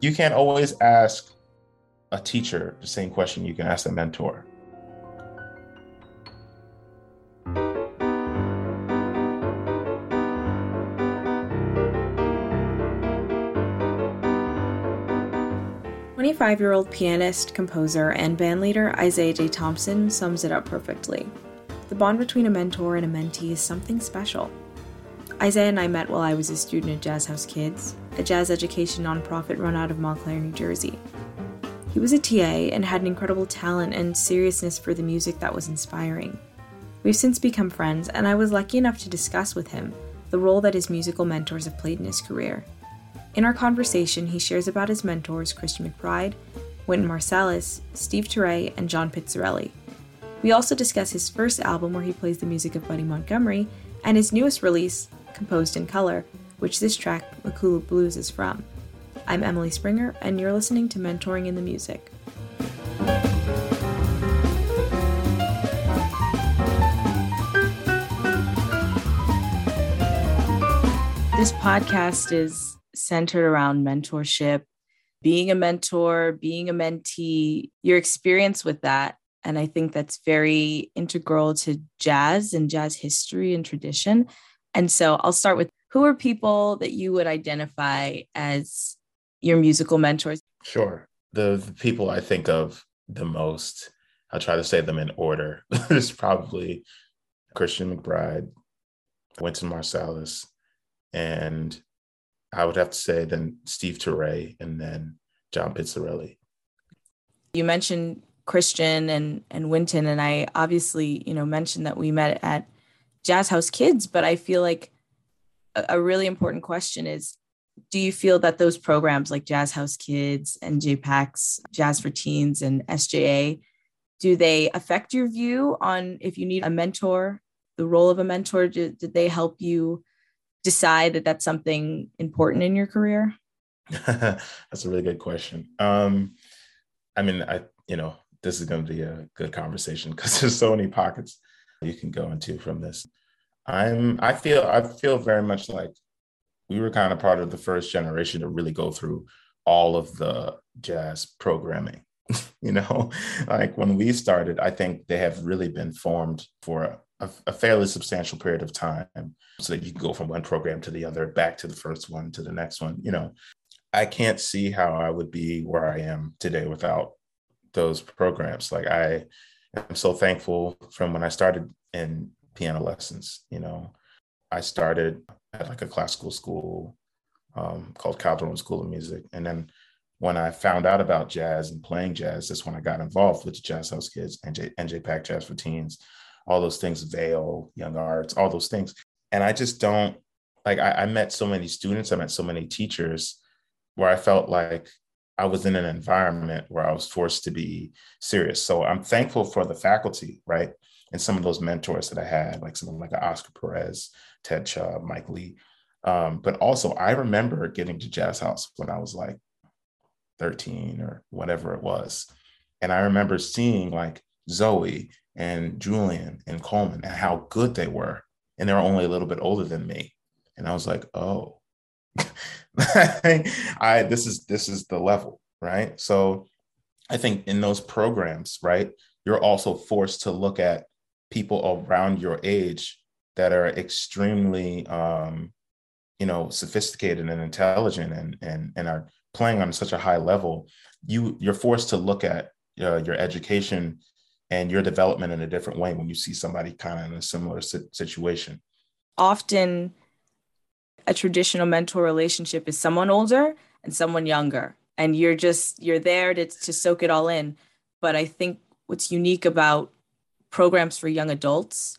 you can't always ask a teacher the same question you can ask a mentor. Twenty-five-year-old pianist, composer, and bandleader Isaiah J. Thompson sums it up perfectly. The bond between a mentor and a mentee is something special. Isaiah and I met while I was a student at Jazz House Kids, a jazz education nonprofit run out of Montclair, New Jersey. He was a TA and had an incredible talent and seriousness for the music that was inspiring. We've since become friends, and I was lucky enough to discuss with him the role that his musical mentors have played in his career. In our conversation, he shares about his mentors Christian McBride, Wynton Marsalis, Steve Turre, and John Pizzarelli. We also discuss his first album where he plays the music of Buddy Montgomery, and his newest release, composed in color, which this track, Makulu Blues, is from. I'm Emily Springer, and you're listening to Mentoring in the Music. This podcast is centered around mentorship, being a mentor, being a mentee, your experience with that. And I think that's very integral to jazz and jazz history and tradition. And so I'll start with who are people that you would identify as your musical mentors? Sure. The, the people I think of the most, I'll try to say them in order. There's probably Christian McBride, Wynton Marsalis, and I would have to say then Steve Turre and then John Pizzarelli. You mentioned Christian and and Wynton, and I obviously you know mentioned that we met at Jazz House Kids, but I feel like a, a really important question is do you feel that those programs like Jazz House Kids and JPACS, Jazz for Teens, and SJA, do they affect your view on if you need a mentor, the role of a mentor? Did, did they help you decide that that's something important in your career? that's a really good question. Um, I mean, I you know this is going to be a good conversation because there's so many pockets you can go into from this. I'm I feel I feel very much like we were kind of part of the first generation to really go through all of the jazz programming. you know, like when we started, I think they have really been formed for a, a, fairly substantial period of time so that you can go from one program to the other, back to the first one to the next one. You know, I can't see how I would be where I am today without those programs. Like I am so thankful from when I started in piano lessons. You know, I started at like a classical school um, called Calderone School of Music. And then when I found out about jazz and playing jazz, that's when I got involved with the Jazz House Kids, NJPAC Jazz for Teens, all those things, Vail, Young Arts, all those things. And I just don't like, I, I met so many students, I met so many teachers where I felt like I was in an environment where I was forced to be serious. So I'm thankful for the faculty, right? And some of those mentors that I had, like someone like Oscar Perez, Ted Chubb, Mike Lee. Um, but also, I remember getting to Jazz House when I was like 13 or whatever it was. And I remember seeing like Zoe and Julian and Coleman and how good they were. And they were only a little bit older than me. And I was like, oh, I this is this is the level, right? So I think in those programs, right, you're also forced to look at people around your age that are extremely um, you know sophisticated and intelligent and and and are playing on such a high level you you're forced to look at uh, your education and your development in a different way when you see somebody kind of in a similar situation. Often a traditional mentor relationship is someone older and someone younger and you're just you're there to, to soak it all in. But i think what's unique about programs for young adults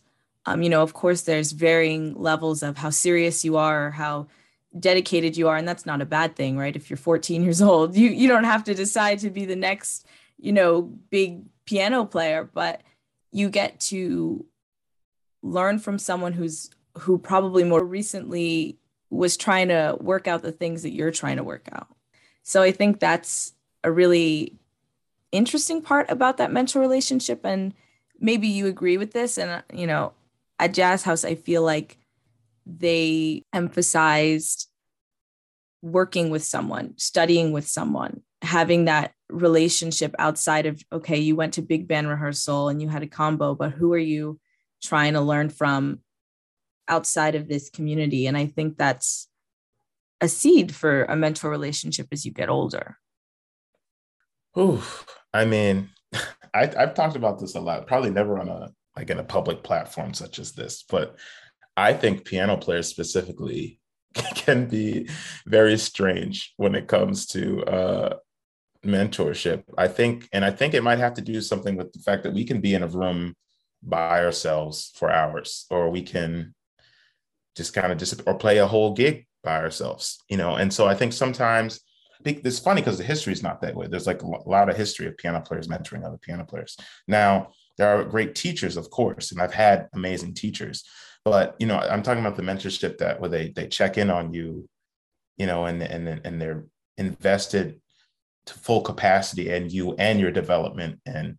um, you know, of course, there's varying levels of how serious you are or how dedicated you are, and that's not a bad thing, right? If you're 14 years old, you you don't have to decide to be the next, you know, big piano player, but you get to learn from someone who's who probably more recently was trying to work out the things that you're trying to work out. So I think that's a really interesting part about that mentor relationship and maybe you agree with this and uh, you know at Jazz House, I feel like they emphasized working with someone, studying with someone, having that relationship outside of, okay, you went to big band rehearsal and you had a combo, but who are you trying to learn from outside of this community? And I think that's a seed for a mentor relationship as you get older. Ooh, I mean, I, I've talked about this a lot, probably never on a like in a public platform such as this, but I think piano players specifically can be very strange when it comes to uh, mentorship. I think, and I think it might have to do something with the fact that we can be in a room by ourselves for hours, or we can just kind of just or play a whole gig by ourselves, you know. And so I think sometimes it's funny because the history is not that way. There's like a lot of history of piano players mentoring other piano players. Now, there are great teachers, of course, and I've had amazing teachers. But you know, I'm talking about the mentorship that where they they check in on you, you know, and and and they're invested to full capacity and you and your development and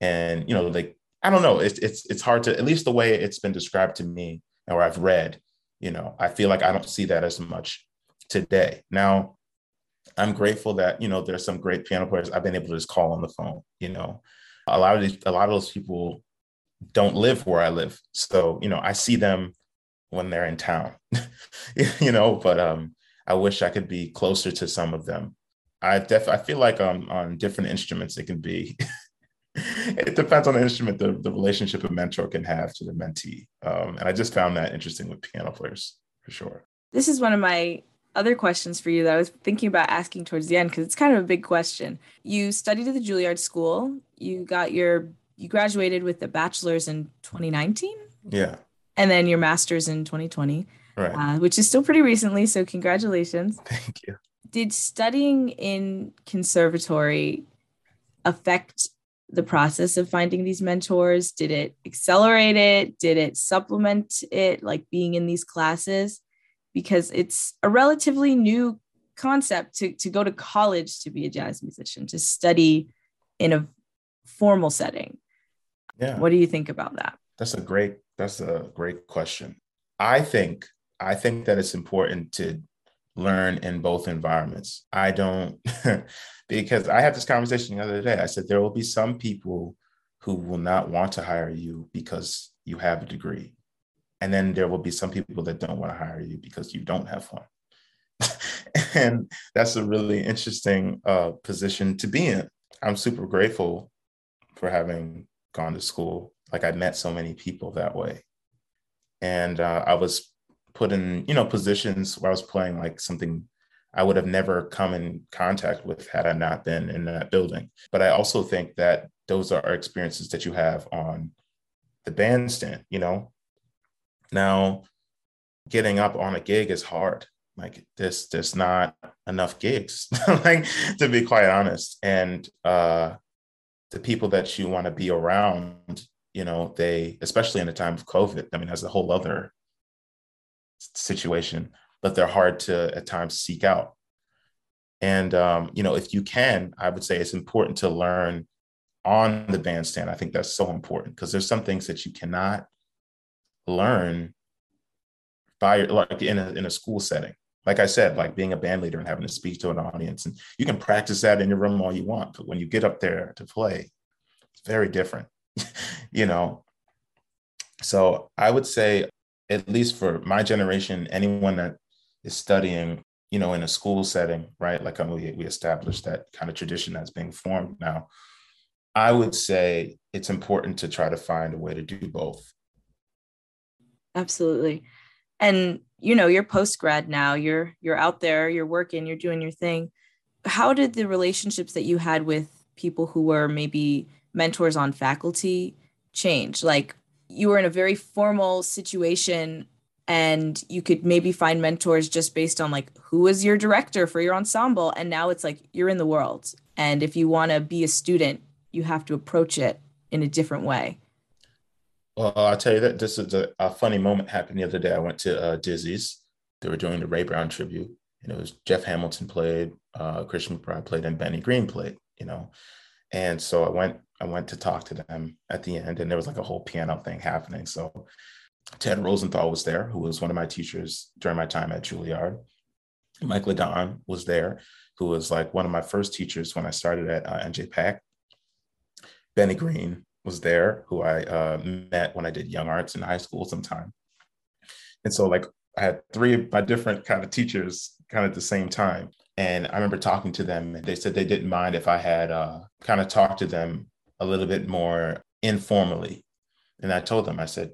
and you know like I don't know it's it's it's hard to at least the way it's been described to me or I've read you know I feel like I don't see that as much today now I'm grateful that you know there's some great piano players I've been able to just call on the phone. You know, a lot of these, a lot of those people don't live where I live, so you know I see them when they're in town. you know, but um, I wish I could be closer to some of them. I def I feel like um, on different instruments it can be. it depends on the instrument, the, the relationship a mentor can have to the mentee. Um, and I just found that interesting with piano players for sure. This is one of my other questions for you that I was thinking about asking towards the end because it's kind of a big question. You studied at the Juilliard School. You got your you graduated with a bachelor's in 2019. Yeah. And then your master's in 2020. Right. Uh, which is still pretty recently. So congratulations. Thank you. Did studying in conservatory affect the process of finding these mentors? Did it accelerate it? Did it supplement it, like being in these classes? Because it's a relatively new concept to, to go to college to be a jazz musician, to study in a formal setting. Yeah. What do you think about that? That's a great that's a great question. I think I think that it's important to learn in both environments. I don't because I had this conversation the other day. I said there will be some people who will not want to hire you because you have a degree. And then there will be some people that don't want to hire you because you don't have one. and that's a really interesting uh, position to be in. I'm super grateful for having gone to school. Like I met so many people that way. And uh, I was put in, you know, positions where I was playing like something I would have never come in contact with had I not been in that building. But I also think that those are experiences that you have on the bandstand, you know, now, getting up on a gig is hard. Like this, there's not enough gigs, like to be quite honest. And uh, the people that you want to be around, you know, they, especially in the time of COVID, I mean, that's a whole other situation, but they're hard to at times seek out. And um, you know, if you can, I would say it's important to learn on the bandstand. I think that's so important because there's some things that you cannot learn by like in a, in a school setting. Like i said like being a band leader and having to speak to an audience and you can practice that in your room all you want but when you get up there to play it's very different you know? So i would say at least for my generation anyone that is studying you know in a school setting right like um, we, we established that kind of tradition that's being formed now i would say it's important to try to find a way to do both absolutely. And you know you're post grad now you're you're out there you're working you're doing your thing. How did the relationships that you had with people who were maybe mentors on faculty change? Like you were in a very formal situation and you could maybe find mentors just based on like who was your director for your ensemble and now it's like you're in the world. And if you want to be a student you have to approach it in a different way well, I'll tell you that this is a, a, funny moment happened the other day. I went to uh, Dizzy's. They were doing the Ray Brown tribute, and it was Jeff Hamilton played, uh, Christian McBride played, and Benny Green played. You know, and so I went. I went to talk to them at the end, and there was like a whole piano thing happening. So Ted Rosenthal was there, who was one of my teachers during my time at Juilliard, Mike LeDonne was there, who was like one of my first teachers when I started at uh, NJPAC. Benny Green was there, who I uh, met when I did young arts in high school sometime. And so, like, I had three of my different kind of teachers kind of at the same time. And I remember talking to them, and they said they didn't mind if I had uh, kind of talked to them a little bit more informally. And I told them, I said,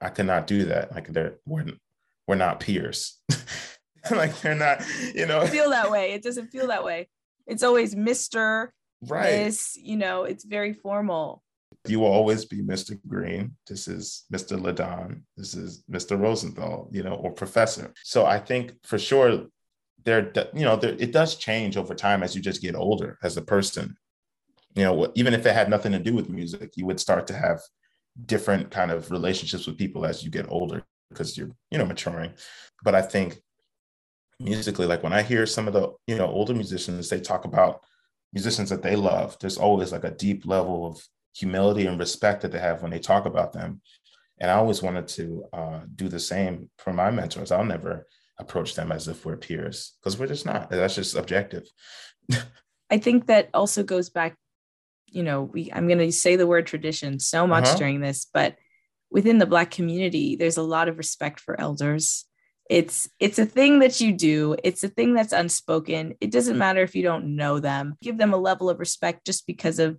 I cannot do that. Like, they're, we're, we're not peers. like, they're not, you know. feel that way. It doesn't feel that way. It's always Mr. Right. This, you know, it's very formal. You will always be Mr. Green. This is Mr. LeDonne. This is Mr. Rosenthal, you know, or professor. So I think for sure there, you know, there, it does change over time as you just get older as a person. You know, even if it had nothing to do with music, you would start to have different kind of relationships with people as you get older because you're, you know, maturing. But I think musically, like when I hear some of the, you know, older musicians, they talk about musicians that they love. There's always like a deep level of humility and respect that they have when they talk about them. And I always wanted to uh, do the same for my mentors. I'll never approach them as if we're peers because we're just not. That's just objective. I think that also goes back, you know, we I'm going to say the word tradition so much uh-huh. during this, but within the black community, there's a lot of respect for elders. It's it's a thing that you do. It's a thing that's unspoken. It doesn't matter if you don't know them. Give them a level of respect just because of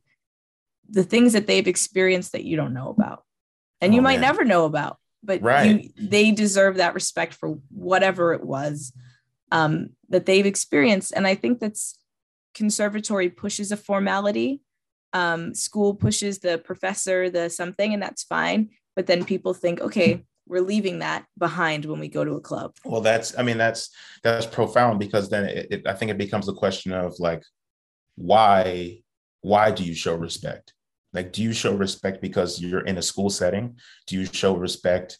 the things that they've experienced that you don't know about. And oh, you might man. never know about but right. you, they deserve that respect for whatever it was um, that they've experienced. And I think that's conservatory pushes a formality. Um, school pushes the professor, the something, and that's fine. But then people think, okay, we're leaving that behind when we go to a club. Well, that's, I mean, that's that's profound because then it, it, I think it becomes a question of like, why, why do you show respect? Like, do you show respect because you're in a school setting? Do you show respect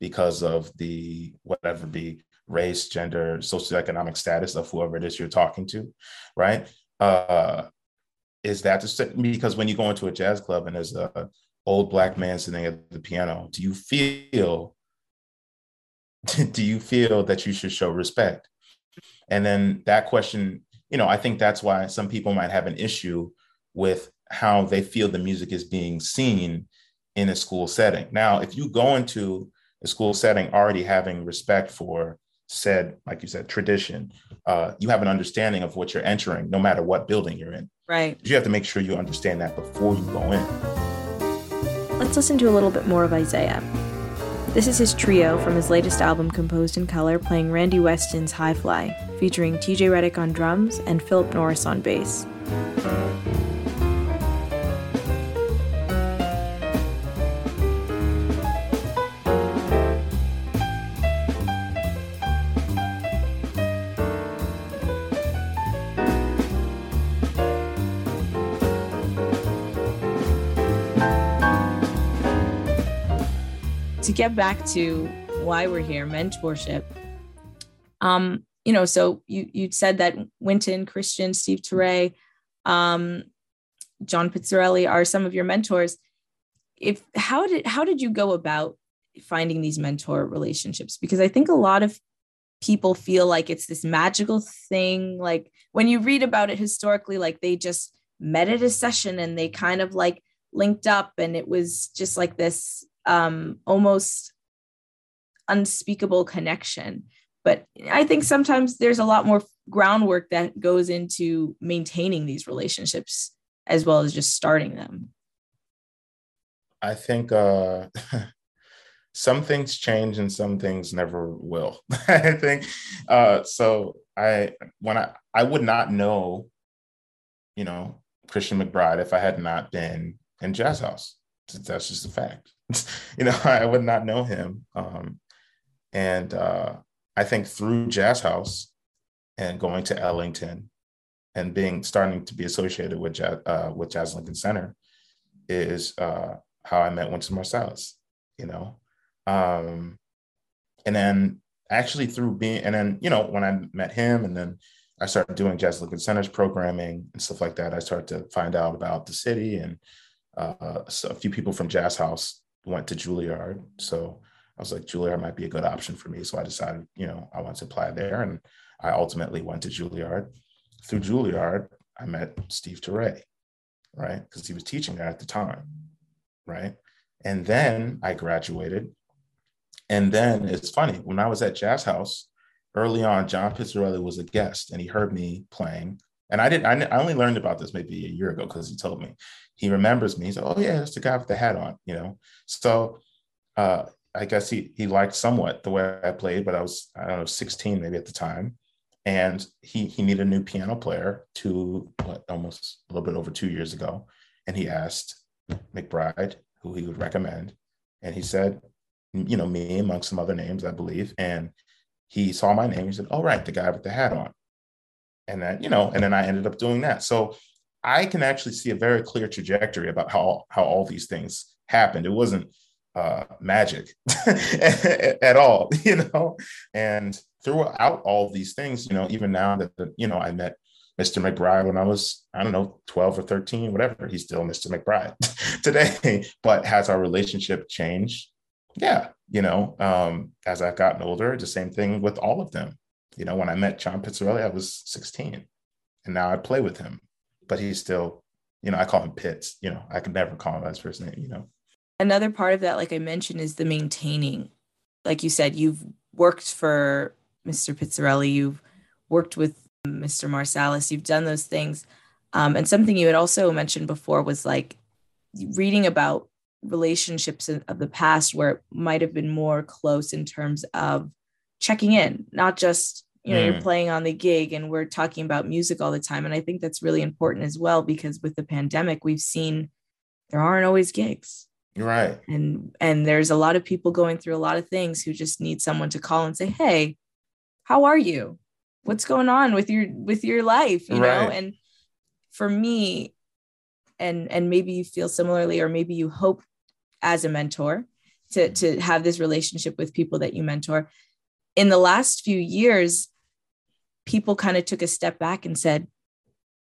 because of the whatever the race, gender, socioeconomic status of whoever it is you're talking to, right? Uh, is that the because when you go into a jazz club and there's a old black man sitting at the piano, do you feel do you feel that you should show respect? And then that question, you know, I think that's why some people might have an issue with how they feel the music is being seen in a school setting. Now, if you go into a school setting already having respect for said, like you said, tradition, uh, you have an understanding of what you're entering, no matter what building you're in. Right. You have to make sure you understand that before you go in. Let's listen to a little bit more of Isaiah. This is his trio from his latest album, Composed in Color, playing Randy Weston's High Fly, featuring TJ Reddick on drums and Philip Norris on bass. Get back to why we're here, mentorship. Um, you know, so you you said that Wynton, Christian, Steve Turre, um, John Pizzarelli are some of your mentors. If how did how did you go about finding these mentor relationships? Because I think a lot of people feel like it's this magical thing. Like when you read about it historically, like they just met at a session and they kind of like linked up and it was just like this um, almost unspeakable connection. But I think sometimes there's a lot more groundwork that goes into maintaining these relationships as well as just starting them. I think uh, some things change and some things never will. I think uh, so. I when I I would not know, you know, Christian McBride if I had not been in Jazz House. That's just a fact. you know, I would not know him. Um, and uh, I think through Jazz House and going to Ellington and being starting to be associated with Jazz, uh, with Jazz Lincoln Center is uh, how I met Wynton Marsalis. You know, um, and then actually through being and then you know when I met him and then I started doing Jazz Lincoln Center's programming and stuff like that. I started to find out about the city and uh, so a few people from Jazz House went to Juilliard. So I was like, Juilliard might be a good option for me. So I decided, you know, I want to apply there. And I ultimately went to Juilliard. Through Juilliard, I met Steve Turre, right? Because he was teaching there at the time, right? And then I graduated. And then it's funny, when I was at Jazz House, early on, John Pizzarelli was a guest and he heard me playing. And I didn't, I, only learned about this maybe a year ago because he told me. He remembers me. He said, Oh, yeah, that's the guy with the hat on, you know? So uh, I guess he he liked somewhat the way I played, but I was, I don't know, 16 maybe at the time. And he he needed a new piano player to what almost a little bit over two years ago. And he asked McBride who he would recommend. And he said, you know, me among some other names, I believe. And he saw my name. He said, "All right, the guy with the hat on." And then, you know, and then I ended up doing that. So I can actually see a very clear trajectory about how how all these things happened. It wasn't uh, magic at all, you know. And throughout all these things, you know, even now that the, you know I met Mr. McBride when I was I don't know 12 or 13, whatever. He's still Mr. McBride today. But has our relationship changed? Yeah, you know, um, as I've gotten older, the same thing with all of them. You know, when I met John Pizzarelli, I was 16, and now I play with him, but he's still, you know, I call him Pitts. You know, I could never call him by his first name. You know. Another part of that, like I mentioned, is the maintaining. Like you said, you've worked for Mr. Pizzarelli, you've worked with Mr. Marsalis, you've done those things. Um, and something you had also mentioned before was like reading about relationships of the past where it might have been more close in terms of checking in, not just, you know, mm. you're playing on the gig and we're talking about music all the time. And I think that's really important as well, because with the pandemic, we've seen there aren't always gigs. Right. And and there's a lot of people going through a lot of things who just need someone to call and say, Hey, how are you? What's going on with your with your life? You right. know, and for me, and and maybe you feel similarly, or maybe you hope as a mentor to to have this relationship with people that you mentor in the last few years people kind of took a step back and said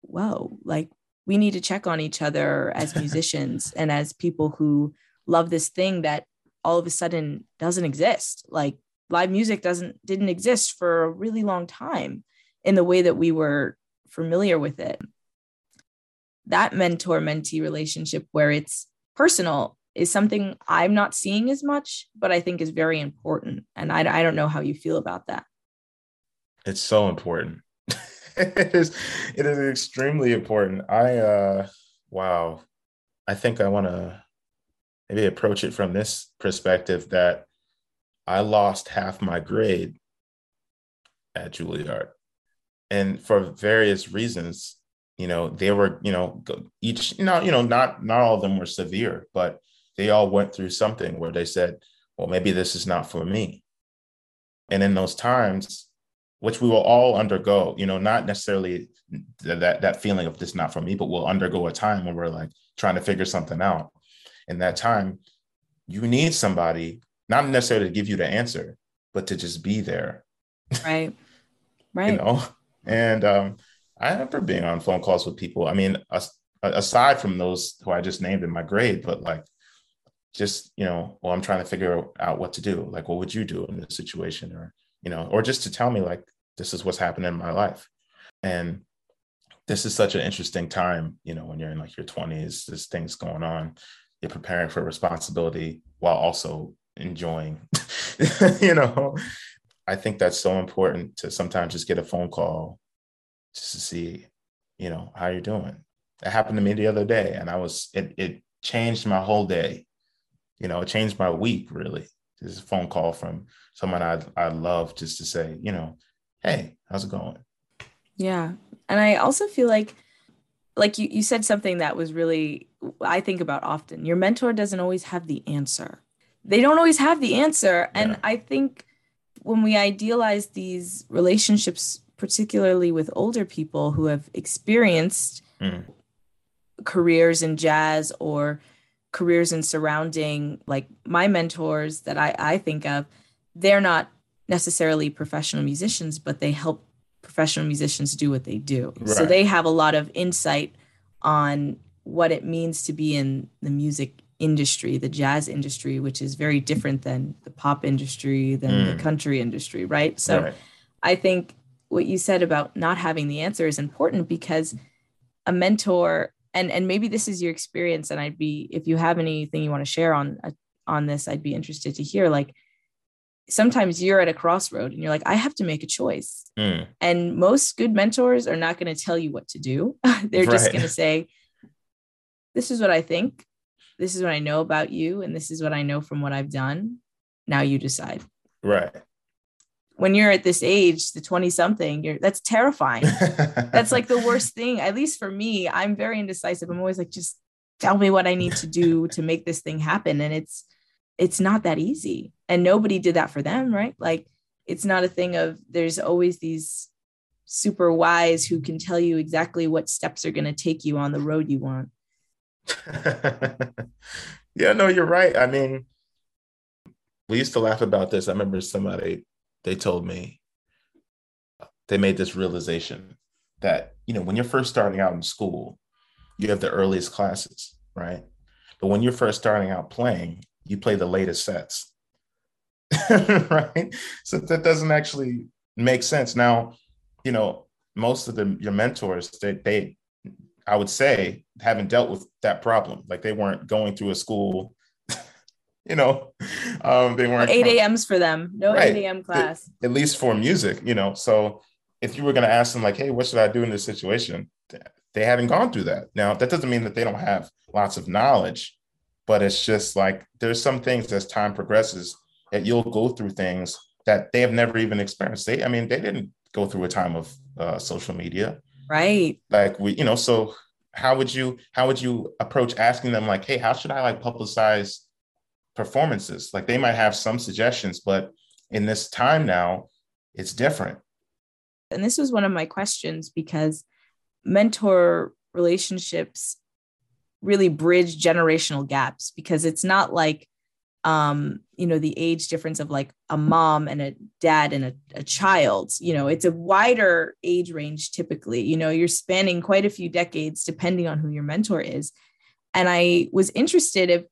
whoa like we need to check on each other as musicians and as people who love this thing that all of a sudden doesn't exist like live music doesn't didn't exist for a really long time in the way that we were familiar with it that mentor mentee relationship where it's personal is something I'm not seeing as much, but I think is very important. And I, I don't know how you feel about that. It's so important. it is it is extremely important. I uh wow. I think I want to maybe approach it from this perspective that I lost half my grade at Juilliard. And for various reasons, you know, they were, you know, each, know, you know, not not all of them were severe, but they all went through something where they said, well, maybe this is not for me. And in those times, which we will all undergo, you know, not necessarily that that feeling of this not for me, but we'll undergo a time when we're like trying to figure something out. In that time, you need somebody, not necessarily to give you the answer, but to just be there. Right. Right. you know, and um, I remember being on phone calls with people. I mean, aside from those who I just named in my grade, but like just you know well i'm trying to figure out what to do like what would you do in this situation or you know or just to tell me like this is what's happening in my life. And this is such an interesting time you know when you're in like your 20s there's things going on. You're preparing for responsibility while also enjoying you know. I think that's so important to sometimes just get a phone call just to see you know how you're doing. It happened to me the other day and i was it, it changed my whole day. You know, it changed my week really. A phone call from someone I I love just to say, you know, hey, how's it going? Yeah. And I also feel like like you, you said something that was really I think about often. Your mentor doesn't always have the answer. They don't always have the answer. And yeah. I think when we idealize these relationships, particularly with older people who have experienced mm. careers in jazz or careers and surrounding like my mentors that I, I think of, they're not necessarily professional musicians, but they help professional musicians do what they do. Right. So they have a lot of insight on what it means to be in the music industry, the jazz industry, which is very different than the pop industry, than mm. the country industry, right? So right. I think what you said about not having the answer is important because a mentor and and maybe this is your experience and I'd be if you have anything you want to share on uh, on this I'd be interested to hear like sometimes you're at a crossroad and you're like I have to make a choice. Mm. And most good mentors are not going to tell you what to do. They're right. just going to say this is what I think. This is what I know about you and this is what I know from what I've done. Now you decide. Right when you're at this age, the 20 something, you're that's terrifying. that's like the worst thing. At least for me, I'm very indecisive. I'm always like, just tell me what I need to do to make this thing happen. And it's it's not that easy. And nobody did that for them, right? Like it's not a thing of there's always these super wise who can tell you exactly what steps are going to take you on the road you want. yeah, no, you're right. I mean, we used to laugh about this. I remember somebody they told me they made this realization that you know when you're first starting out in school you have the earliest classes right? But when you're first starting out playing you play the latest sets right? So that doesn't actually make sense. Now you know most of the your mentors they, they i would say haven't dealt with that problem. Like they weren't going through a school you know, um, they weren't 8 a.m.s for them, no right. 8 a.m. class. At, least for music, you know. So if you were going to ask them, like, hey, what should I do in this situation? They haven't gone through that. Now, that doesn't mean that they don't have lots of knowledge, but it's just like there's some things as time progresses that you'll go through things that they have never even experienced. They, I mean, they didn't go through a time of uh, social media, right? Like we, you know, so how would you how would you approach asking them like, hey, how should I like publicize performances. Like they might have some suggestions, but in this time now, it's different. And this was one of my questions because mentor relationships really bridge generational gaps because it's not like um you know the age difference of like a mom and a dad and a, a child you know it's a wider age range typically you know you're spanning quite a few decades depending on who your mentor is and i was interested if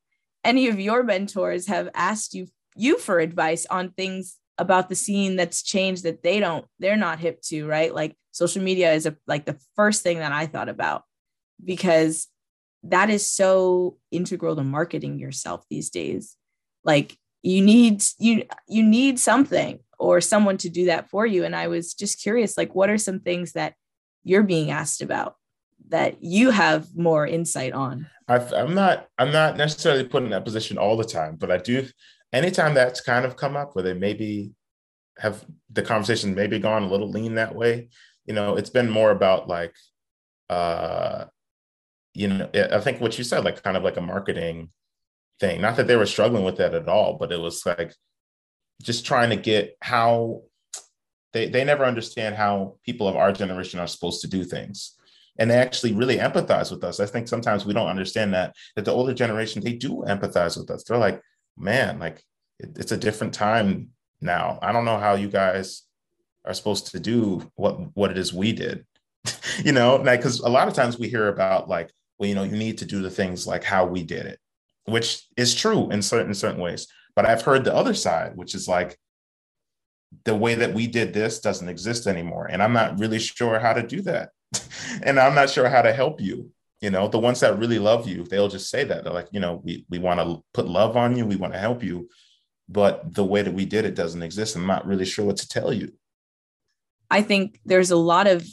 any of your mentors have asked you you for advice on things about the scene that's changed that they don't they're not hip to right? Like social media is a, like the first thing that i thought about because that is so integral to marketing yourself these days. Like you need you you need something or someone to do that for you. And i was just curious like what are some things that you're being asked about that you have more insight on i am not i'm not necessarily put in that position all the time but i do anytime that's kind of come up where they maybe have the conversation maybe gone a little lean that way you know it's been more about like uh you know i think what you said like kind of like a marketing thing. Not that they were struggling with that at all but it was like just trying to get how they they never understand how people of our generation are supposed to do things and they actually really empathize with us. I think sometimes we don't understand that that the older generation they do empathize with us. They're like, man, like it, it's a different time now. I don't know how you guys are supposed to do what what it is we did. you know, like because a lot of times we hear about like, well, you know, you need to do the things like how we did it, which is true in certain certain ways. But I've heard the other side, which is like the way that we did this doesn't exist anymore, and I'm not really sure how to do that and I'm not sure how to help you. You know, the ones that really love you, they'll just say that. They're like, you know, we, we want to put love on you, we want to help you. But the way that we did it doesn't exist. I'm not really sure what to tell you. I think there's a lot of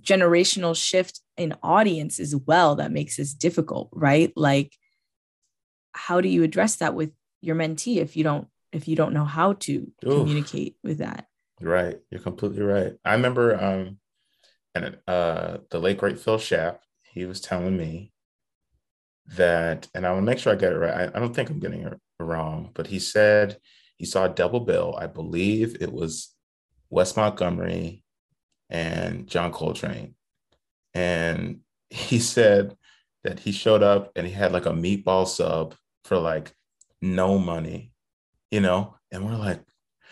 generational shift in audience as well that makes this difficult, right? Like, how do you address that with your mentee if you don't if you don't know how to Oof. communicate with that? Right. You're completely right. I remember um and uh, the late great Phil Schaap, he was telling me that, and I will make sure I get it right. I, I don't think I'm getting it wrong, but he said he saw a double bill. I believe it was Wes Montgomery and John Coltrane, and he said that he showed up and he had like a meatball sub for like no money, you know, and we're like,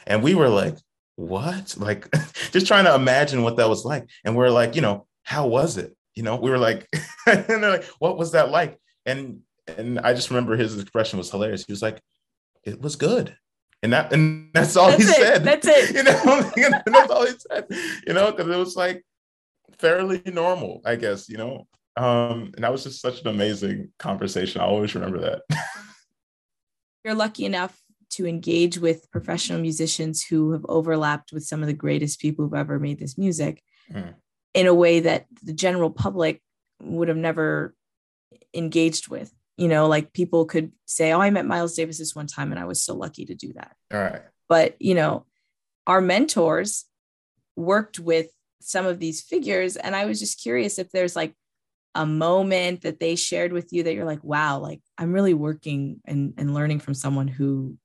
and we were like, what? Like just trying to imagine what that was like. And we're like, you know, how was it? You know, we were like, and they're like, what was that like? And and I just remember his expression was hilarious. He was like, it was good. And that and that's all That's he it. said. That's it. You know, that's all he said. You know, because it was like fairly normal, I guess, you know. Um, and that was just such an amazing conversation. I always remember that. You're lucky enough to engage with professional musicians who have overlapped with some of the greatest people who've ever made this music Mm. in a way that the general public would have never engaged with. You know, like people could say, Oh, I met Miles Davis this one time, and I was so lucky to do that. All right. But, you know, our mentors worked with some of these figures. And I was just curious if there's like a moment that they shared with you that you're like, wow, like I'm really working and, and learning from someone who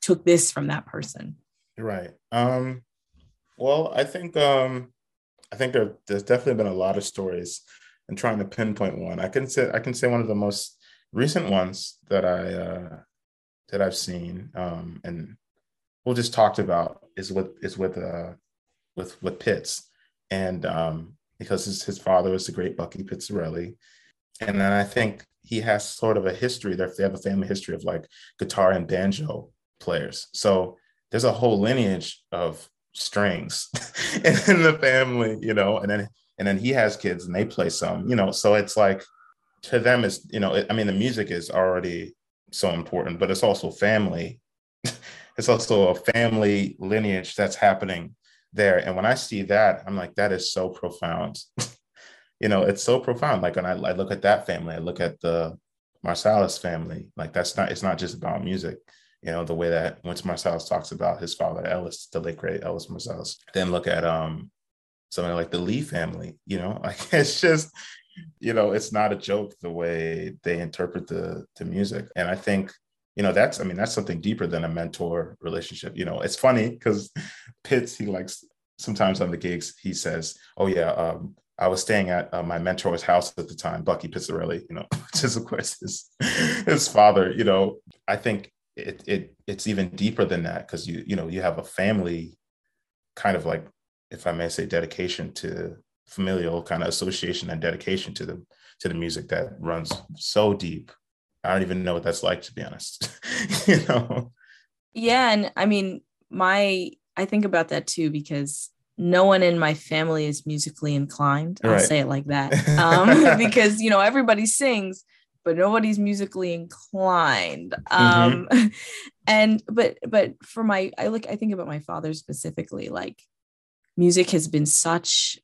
took this from that person. Right. Um, well, I think um, I think there, there's definitely been a lot of stories. And trying to pinpoint one, I can say I can say one of the most recent ones that I uh, that I've seen um, and we'll just talked about is with is with uh, with with Pitts, and um, because his, his father was the great Bucky Pizzarelli, and then I think he has sort of a history. They have a family history of like guitar and banjo players. So there's a whole lineage of strings in the family, you know, and then and then he has kids and they play some, you know. So it's like to them, it's you know, it, I mean, the music is already so important, but it's also family. it's also a family lineage that's happening there. And when I see that, I'm like, that is so profound. you know, it's so profound. Like when I, I look at that family, I look at the Marsalis family. Like that's not, it's not just about music you know, the way that Wynton Marsalis talks about his father Ellis, the late great Ellis Marsalis. Then look at um something like the Lee family, you know, like it's just, you know, it's not a joke the way they interpret the the music. And I think, you know, that's I mean, that's something deeper than a mentor relationship. You know, it's funny because Pitts, he likes sometimes on the gigs, he says, Oh yeah, um, I was staying at uh, my mentor's house at the time, Bucky Pizzarelli, you know, which is of course his his father. You know, I think it it it's even deeper than that because you you know you have a family kind of like if I may say dedication to familial kind of association and dedication to the to the music that runs so deep. I don't even know what that's like to be honest. you know. Yeah, and I mean, my I think about that too because no one in my family is musically inclined. I'll Right. say it like that. Um, because you know everybody sings, but nobody's musically inclined. Um, and but but for my I look I think about my father specifically. Like music has been such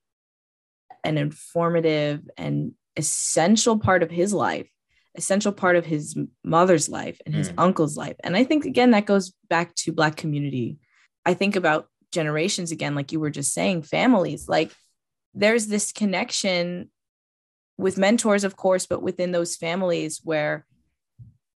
an informative and essential part of his life essential part of his mother's life and his Mm. uncle's life and i think again that goes back to black community i think about generations again like you were just saying families like there's this connection with mentors of course but within those families where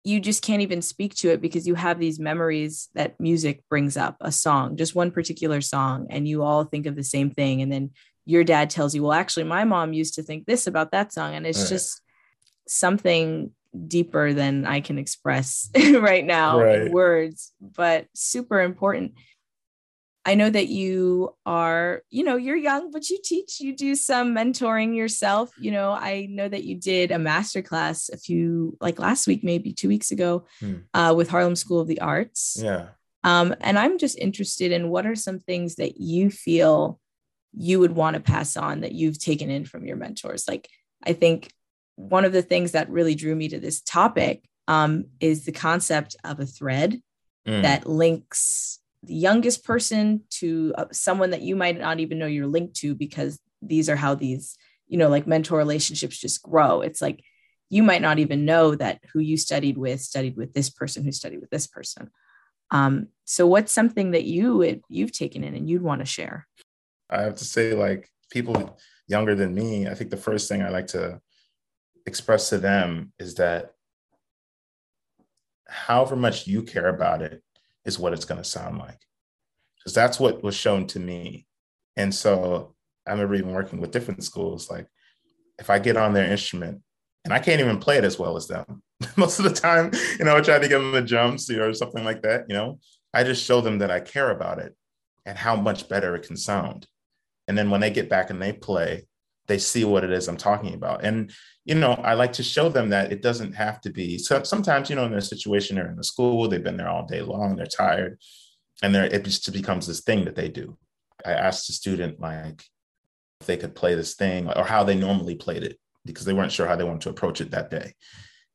you just can't even speak to it because you have these memories that music brings up a song just one particular song and you all think of the same thing and then your dad tells you well actually my mom used to think this about that song and it's Right. just something deeper than i can express right now in words but super important i know that you are you know you're young but you teach you do some mentoring yourself you know i know that you did a master class a few like last week maybe two weeks ago Hmm. uh, with harlem school of the arts Yeah. um, and I'm just interested in what are some things that you feel you would want to pass on that you've taken in from your mentors. Like, I think one of the things that really drew me to this topic um, is the concept of a thread Mm. that links the youngest person to uh, someone that you might not even know you're linked to because these are how these, you know, like mentor relationships just grow. It's like you might not even know that who you studied with studied with this person who studied with this person. Um, so what's something that you you've taken in and you'd want to share? I have to say, like people younger than me, I think the first thing I like to express to them is that however much you care about it is what it's going to sound like. Because that's what was shown to me. And so I remember even working with different schools, like if I get on their instrument and I can't even play it as well as them, most of the time, you know, I try to give them the jumps you know, or something like that, you know, I just show them that I care about it and how much better it can sound. And then when they get back and they play, they see what it is I'm talking about. And, you know, I like to show them that it doesn't have to be. So sometimes, you know, in their situation, they're in the school, they've been there all day long, they're tired, and they're, it just becomes this thing that they do. I asked the student, like, if they could play this thing or how they normally played it because they weren't sure how they wanted to approach it that day.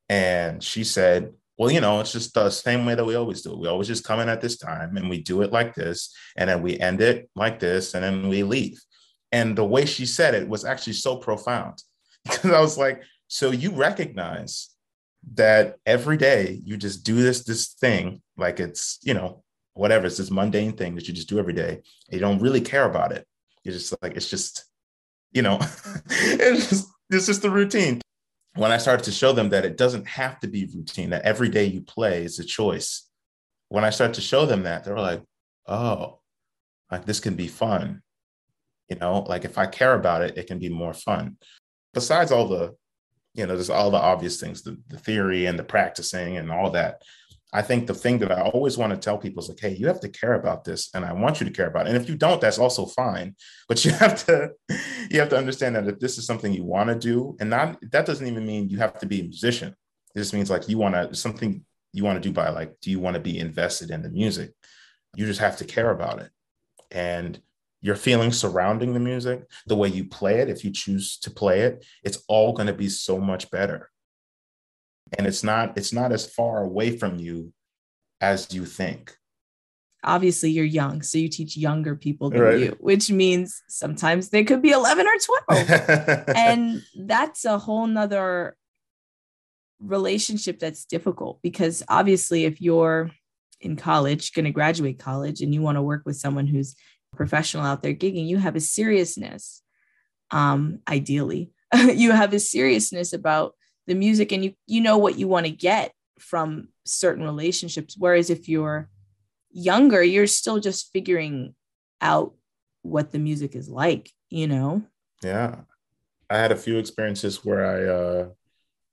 And she said, well, you know, it's just the same way that we always do. We always just come in at this time and we do it like this, and then we end it like this, and then we leave. And the way she said it was actually so profound. Because I was like, so you recognize that every day you just do this this thing like it's you know whatever it's this mundane thing that you just do every day you don't really care about it. You're just like it's just you know it's just it's just the routine. When i started to show them that it doesn't have to be routine that every day you play is a choice when i started to show them that they were like oh like this can be fun you know like if i care about it it can be more fun. Besides all the you know there's all the obvious things the, the theory and the practicing and all that i think the thing that i always want to tell people is like hey you have to care about this and i want you to care about it. And if you don't that's also fine but you have to you have to understand that if this is something you want to do and not that doesn't even mean you have to be a musician. It just means like you want to something you want to do by like do you want to be invested in the music? You just have to care about it. And your feelings surrounding the music, the way you play it, if you choose to play it, it's all going to be so much better. And it's not it's not as far away from you as you think. Obviously, you're young, so you teach younger people than right. you, which means sometimes they could be 11 or 12. and that's a whole nother relationship that's difficult because obviously, if you're in college, going to graduate college, and you want to work with someone who's professional out there gigging, you have a seriousness, um, ideally, you have a seriousness about the music and you you know what you want to get from certain relationships. Whereas if you're younger, you're still just figuring out what the music is like, you know? Yeah. I had a few experiences where I uh,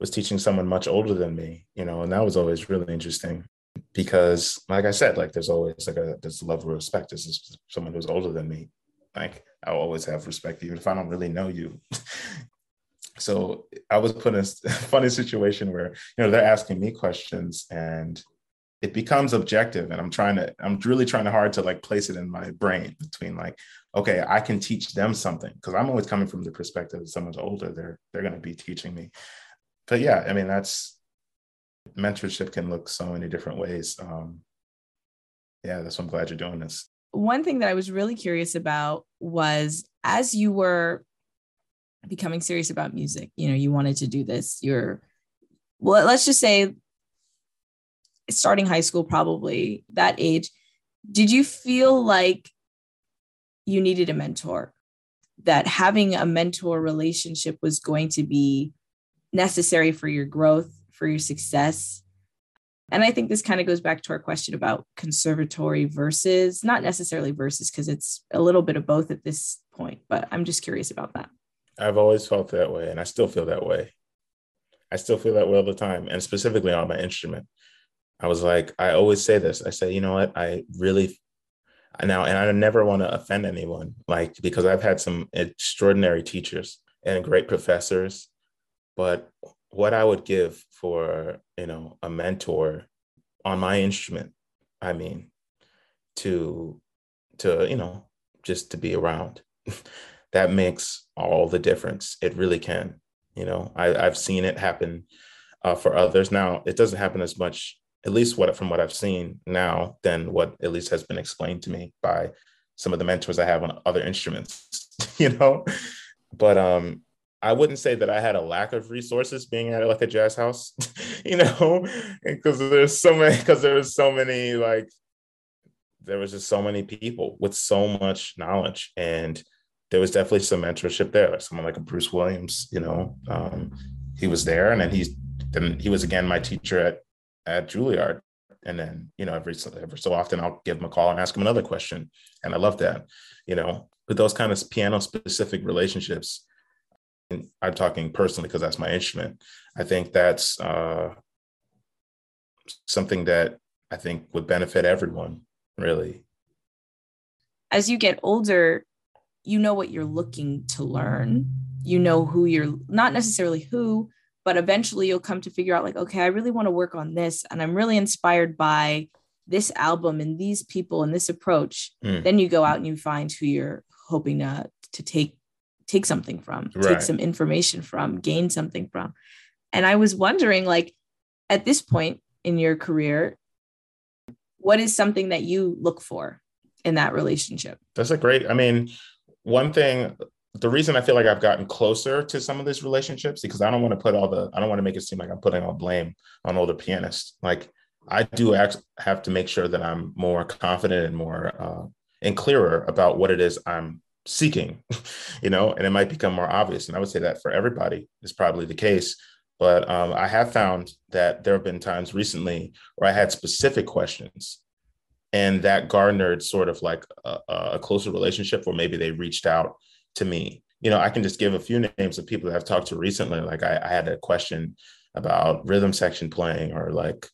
was teaching someone much older than me, you know, and that was always really interesting because like I said, like there's always like a a level of respect. This is someone who's older than me. Like I'll always have respect, even if I don't really know you. so I was put in a funny situation where, you know, they're asking me questions and it becomes objective. And I'm trying to, I'm really trying to hard to like place it in my brain between like, okay, I can teach them something. Cause I'm always coming from the perspective of someone's older, they're they're gonna be teaching me. But yeah, I mean that's mentorship can look so many different ways. Um, yeah, that's why I'm glad you're doing this. One thing that I was really curious about was as you were becoming serious about music, you know, you wanted to do this, you're, well, let's just say starting high school, probably that age, did you feel like you needed a mentor? That having a mentor relationship was going to be necessary for your growth for your success. And I think this kind of goes back to our question about conservatory versus not necessarily versus because it's a little bit of both at this point, but I'm just curious about that. I've always felt that way and I still feel that way. I still feel that way all the time and specifically on my instrument. I was like, I always say this. I say, you know what? I really now, and I never want to offend anyone, like because I've had some extraordinary teachers and great professors, but what I would give for, you know, a mentor on my instrument, I mean, to, to, you know, just to be around. that makes all the difference. It really can. You know, I, I've seen it happen uh, for others. Now, it doesn't happen as much, at least what from what I've seen now, than what at least has been explained to me by some of the mentors I have on other instruments. you know, but um, I wouldn't say that I had a lack of resources being at like a jazz house, you know, because there's so many, because there was so many, like, there was just so many people with so much knowledge. And there was definitely some mentorship there, like someone like a Bruce Williams, you know, um, he was there. And then he's, then he was again my teacher at, at Juilliard. And then, you know, every, every so often I'll give him a call and ask him another question. And I love that, you know, but those kind of piano specific relationships, I'm talking personally because that's my instrument. I think that's uh, something that I think would benefit everyone, really. As you get older, you know what you're looking to learn. you know who you're not necessarily who, but eventually you'll come to figure out like, okay, I really want to work on this. And I'm really inspired by this album and these people and this approach. Mm. Then you go out and you find who you're hoping to, to take take something from, right. take some information from, gain something from. And I was wondering, like, at this point in your career, what is something that you look for in that relationship? That's a great, I mean, one thing, the reason I feel like I've gotten closer to some of these relationships because I don't want to put all the, I don't want to make it seem like I'm putting all blame on all the pianists. Like I do act, have to make sure that I'm more confident and more uh, and clearer about what it is I'm seeking, you know, and it might become more obvious. And I would say that for everybody is probably the case. But um, I have found that there have been times recently where I had specific questions and that garnered sort of like a, a closer relationship where maybe they reached out to me. You know, I can just give a few names of people that I've talked to recently. Like I, I had a question about rhythm section playing or like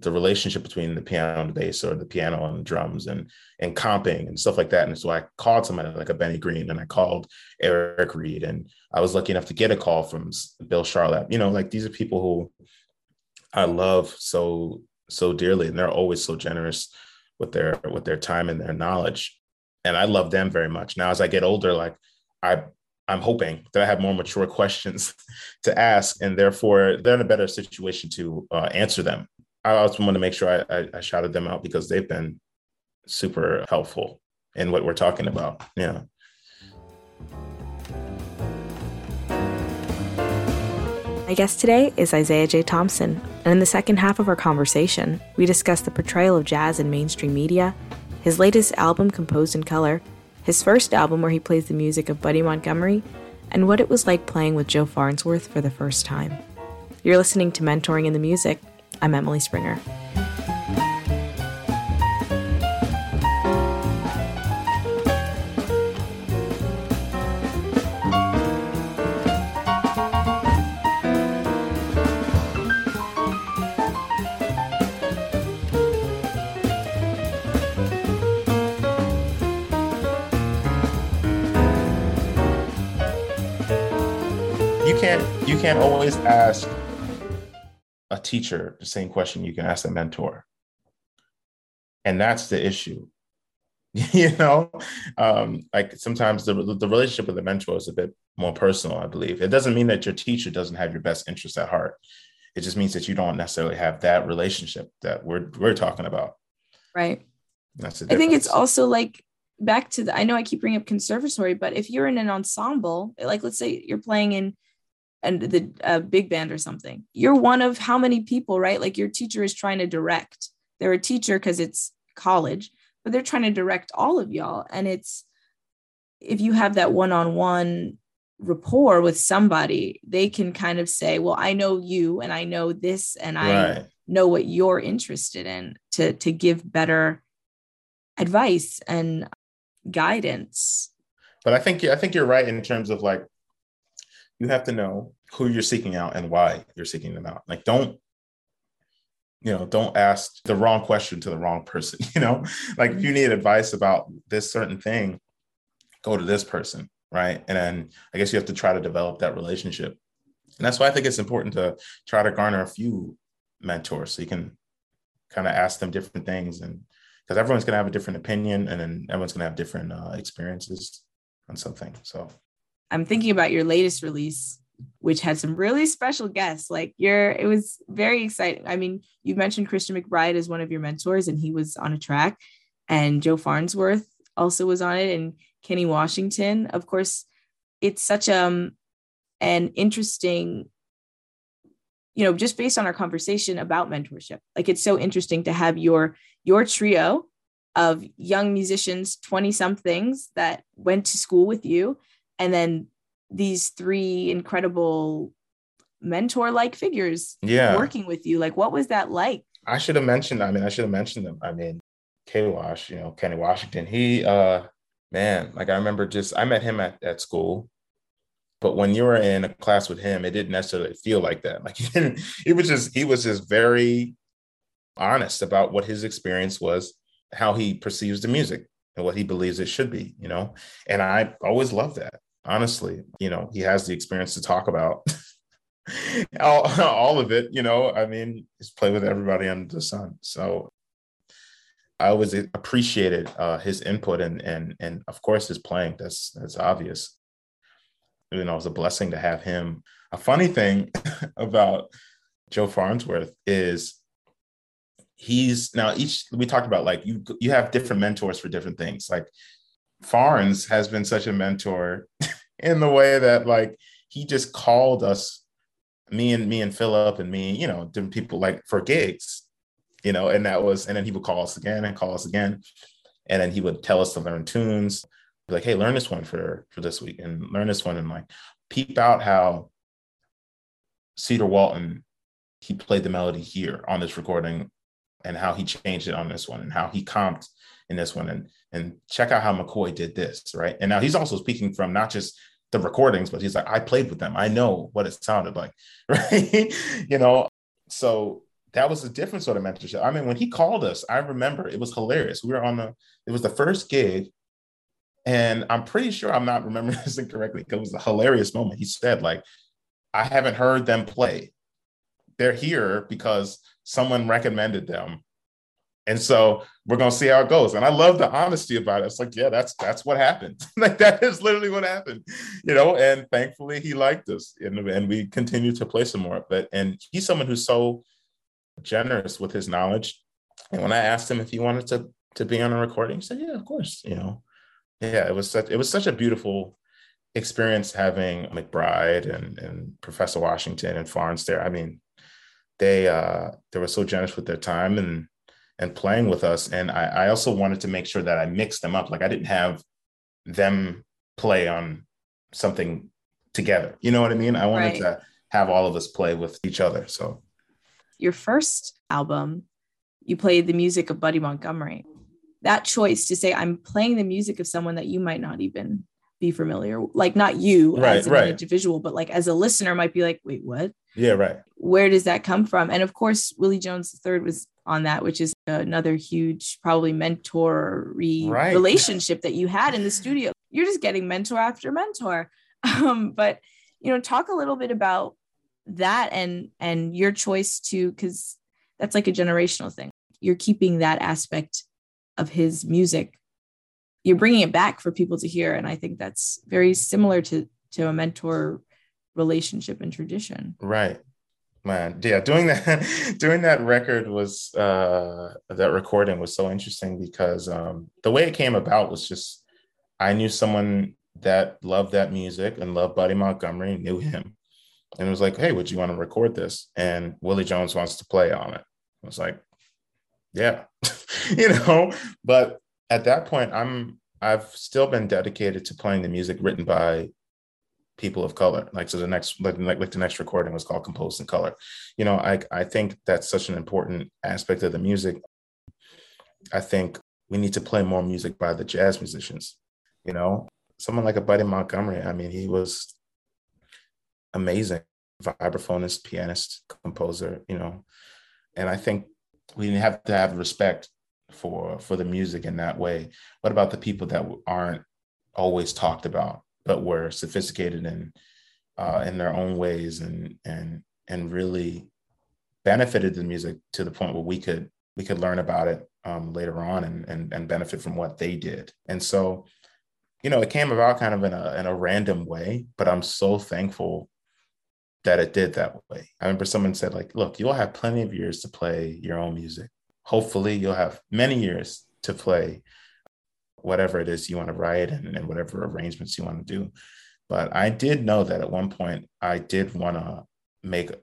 the relationship between the piano and the bass or the piano and the drums and and comping and stuff like that. And so I called somebody like a Benny Green and I called Eric Reed and I was lucky enough to get a call from Bill Charlap. You know, like these are people who I love so so dearly and they're always so generous with their with their time and their knowledge. And I love them very much. Now as I get older, like I I'm hoping that I have more mature questions to ask, and therefore they're in a better situation to uh, answer them I also want to make sure I, I, I shouted them out because they've been super helpful in what we're talking about. Yeah. My guest today is Isaiah J. Thompson, and in the second half of our conversation, we discuss the portrayal of jazz in mainstream media, his latest album composed in color, his first album where he plays the music of Buddy Montgomery, and what it was like playing with Joe Farnsworth for the first time. You're listening to Mentoring in the Music, I'm Emily Springer. you can't always ask teacher the same question you can ask a mentor. And that's the issue. you know, um, like sometimes the, the relationship with the mentor is a bit more personal, I believe. It doesn't mean that your teacher doesn't have your best interest at heart. It just means that you don't necessarily have that relationship that we're we're talking about. Right. That's I think it's also like back to the I know I keep bringing up conservatory, but if you're in an ensemble, like let's say you're playing in and the uh, big band or something. You're one of how many people right? Like your teacher is trying to direct. They're a teacher because it's college but they're trying to direct all of y'all. And it's if you have that one-on-one rapport with somebody they can kind of say well i know you and i know this and i know what you're interested in to to give better advice and guidance. But i think i think you're right in terms of like you have to know who you're seeking out and why you're seeking them out. Like, don't, you know, don't ask the wrong question to the wrong person. You know, like if you need advice about this certain thing, go to this person, right? And then I guess you have to try to develop that relationship. And that's why I think it's important to try to garner a few mentors so you can kind of ask them different things and because everyone's going to have a different opinion and then everyone's going to have different uh, experiences on something. So I'm thinking about your latest release, which had some really special guests. Like you're, it was very exciting. I mean, you mentioned Christian McBride as one of your mentors, and he was on a track, and Joe Farnsworth also was on it, and Kenny Washington. Of course, it's such um an interesting, you know, just based on our conversation about mentorship. Like it's so interesting to have your your trio of young musicians, 20 somethings that went to school with you and then these three incredible mentor like figures yeah. working with you like what was that like? I should have mentioned i mean i should have mentioned them. I mean k wash you know kenny washington he uh man like i remember just i met him at, at school but when you were in a class with him it didn't necessarily feel like that. Like he didn't he was just he was just very honest about what his experience was how he perceives the music and what he believes it should be you know? And i always loved that honestly. You know, he has the experience to talk about all, all of it. You know, I mean, he's played with everybody under the sun. So I always appreciated uh, his input and and and of course his playing. That's that's obvious. You know, it was a blessing to have him. A funny thing about Joe Farnsworth is he's now each we talked about like you you have different mentors for different things. Like Farns has been such a mentor in the way that like he just called us, me and me and Philip and me, you know, different people like for gigs you know, and that was, and then he would call us again and call us again. And then he would tell us to learn tunes, be like, hey, learn this one for for this week and learn this one and like peep out how Cedar Walton he played the melody here on this recording and how he changed it on this one and how he comped in this one and and check out how McCoy did this, right? And now he's also speaking from not just the recordings, but he's like, I played with them. I know what it sounded like, right? you know, so that was a different sort of mentorship. I mean, when he called us, I remember it was hilarious. We were on the, it was the first gig. And I'm pretty sure I'm not remembering this incorrectly because it was a hilarious moment. He said, like, I haven't heard them play. They're here because someone recommended them. And so we're gonna see how it goes. And I love the honesty about it. It's like, yeah, that's that's what happened. like that is literally what happened, you know. And thankfully, he liked us, and, and we continue to play some more. But and he's someone who's so generous with his knowledge. And when I asked him if he wanted to to be on a recording, he said, "Yeah, of course." You know, yeah, it was such it was such a beautiful experience having McBride and and Professor Washington and Farns there. I mean, they uh they were so generous with their time and and playing with us. And I, I also wanted to make sure that I mixed them up. Like I didn't have them play on something together. You know what I mean? I wanted right. to have all of us play with each other. So your first album, you played the music of Buddy Montgomery. That choice to say, I'm playing the music of someone that you might not even be familiar, like not you right, as an right. individual, but like as a listener might be like, wait, what? Yeah, right. Where does that come from? And of course, Willie Jones III was on that, which is another huge, probably mentor right. relationship that you had in the studio. You're just getting mentor after mentor. Um, but you know, talk a little bit about that and and your choice to because that's like a generational thing you're keeping that aspect of his music you're bringing it back for people to hear and i think that's very similar to to a mentor relationship and tradition right man yeah doing that doing that record was uh that recording was so interesting because um the way it came about was just i knew someone that loved that music and loved buddy montgomery knew him and it was like, hey, would you want to record this? And Willie Jones wants to play on it. I was like, yeah, you know. But at that point, I'm I've still been dedicated to playing the music written by people of color. Like so, the next like like the next recording was called "Composed in Color." You know, I I think that's such an important aspect of the music. I think we need to play more music by the jazz musicians. You know, someone like a Buddy Montgomery. I mean, he was amazing vibraphonist, pianist, composer, you know. And I think we have to have respect for for the music in that way. What about the people that aren't always talked about, but were sophisticated in uh, in their own ways and and and really benefited the music to the point where we could we could learn about it um, later on and, and and benefit from what they did. And so, you know, it came about kind of in a in a random way, but I'm so thankful that it did that way. I remember someone said, like, look, you'll have plenty of years to play your own music. Hopefully, you'll have many years to play whatever it is you want to write and, and whatever arrangements you want to do. But I did know that at one point I did want to make a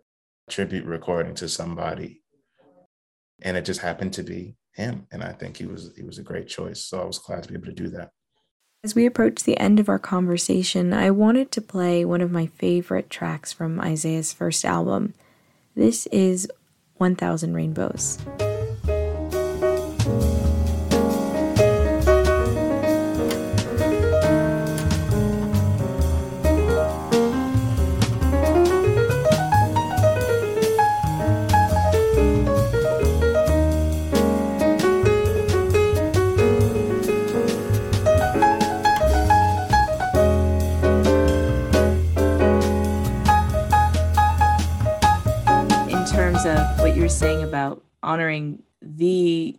tribute recording to somebody. And it just happened to be him. And I think he was he was a great choice. So I was glad to be able to do that. As we approach the end of our conversation, I wanted to play one of my favorite tracks from Isaiah's first album. This is 1000 Rainbows. Honoring the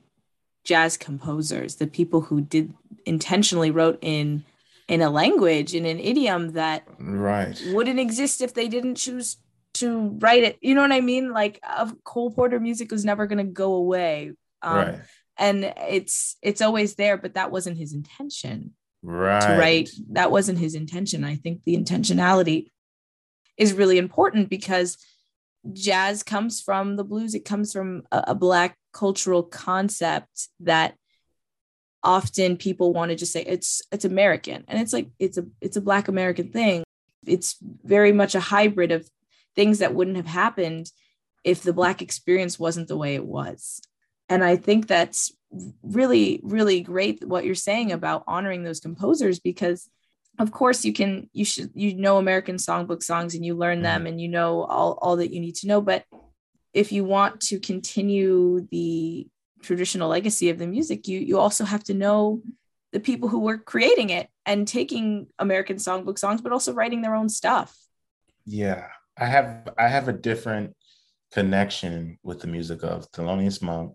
jazz composers, the people who did intentionally wrote in in a language in an idiom that right wouldn't exist if they didn't choose to write it. You know what I mean? Like of Cole Porter music was never going to go away. Um, right. And it's it's always there, but that wasn't his intention. Right. To write that wasn't his intention. I think the intentionality is really important because jazz comes from the blues. It comes from a, a black cultural concept that often people want to just say it's it's American, and it's like it's a it's a black American thing. It's very much a hybrid of things that wouldn't have happened if the black experience wasn't the way it was and i think that's really really great what you're saying about honoring those composers because of course you can you should you know american songbook songs and you learn them mm-hmm. and you know all, all that you need to know but if you want to continue the traditional legacy of the music you you also have to know the people who were creating it and taking american songbook songs but also writing their own stuff yeah I have I have a different connection with the music of Thelonious Monk,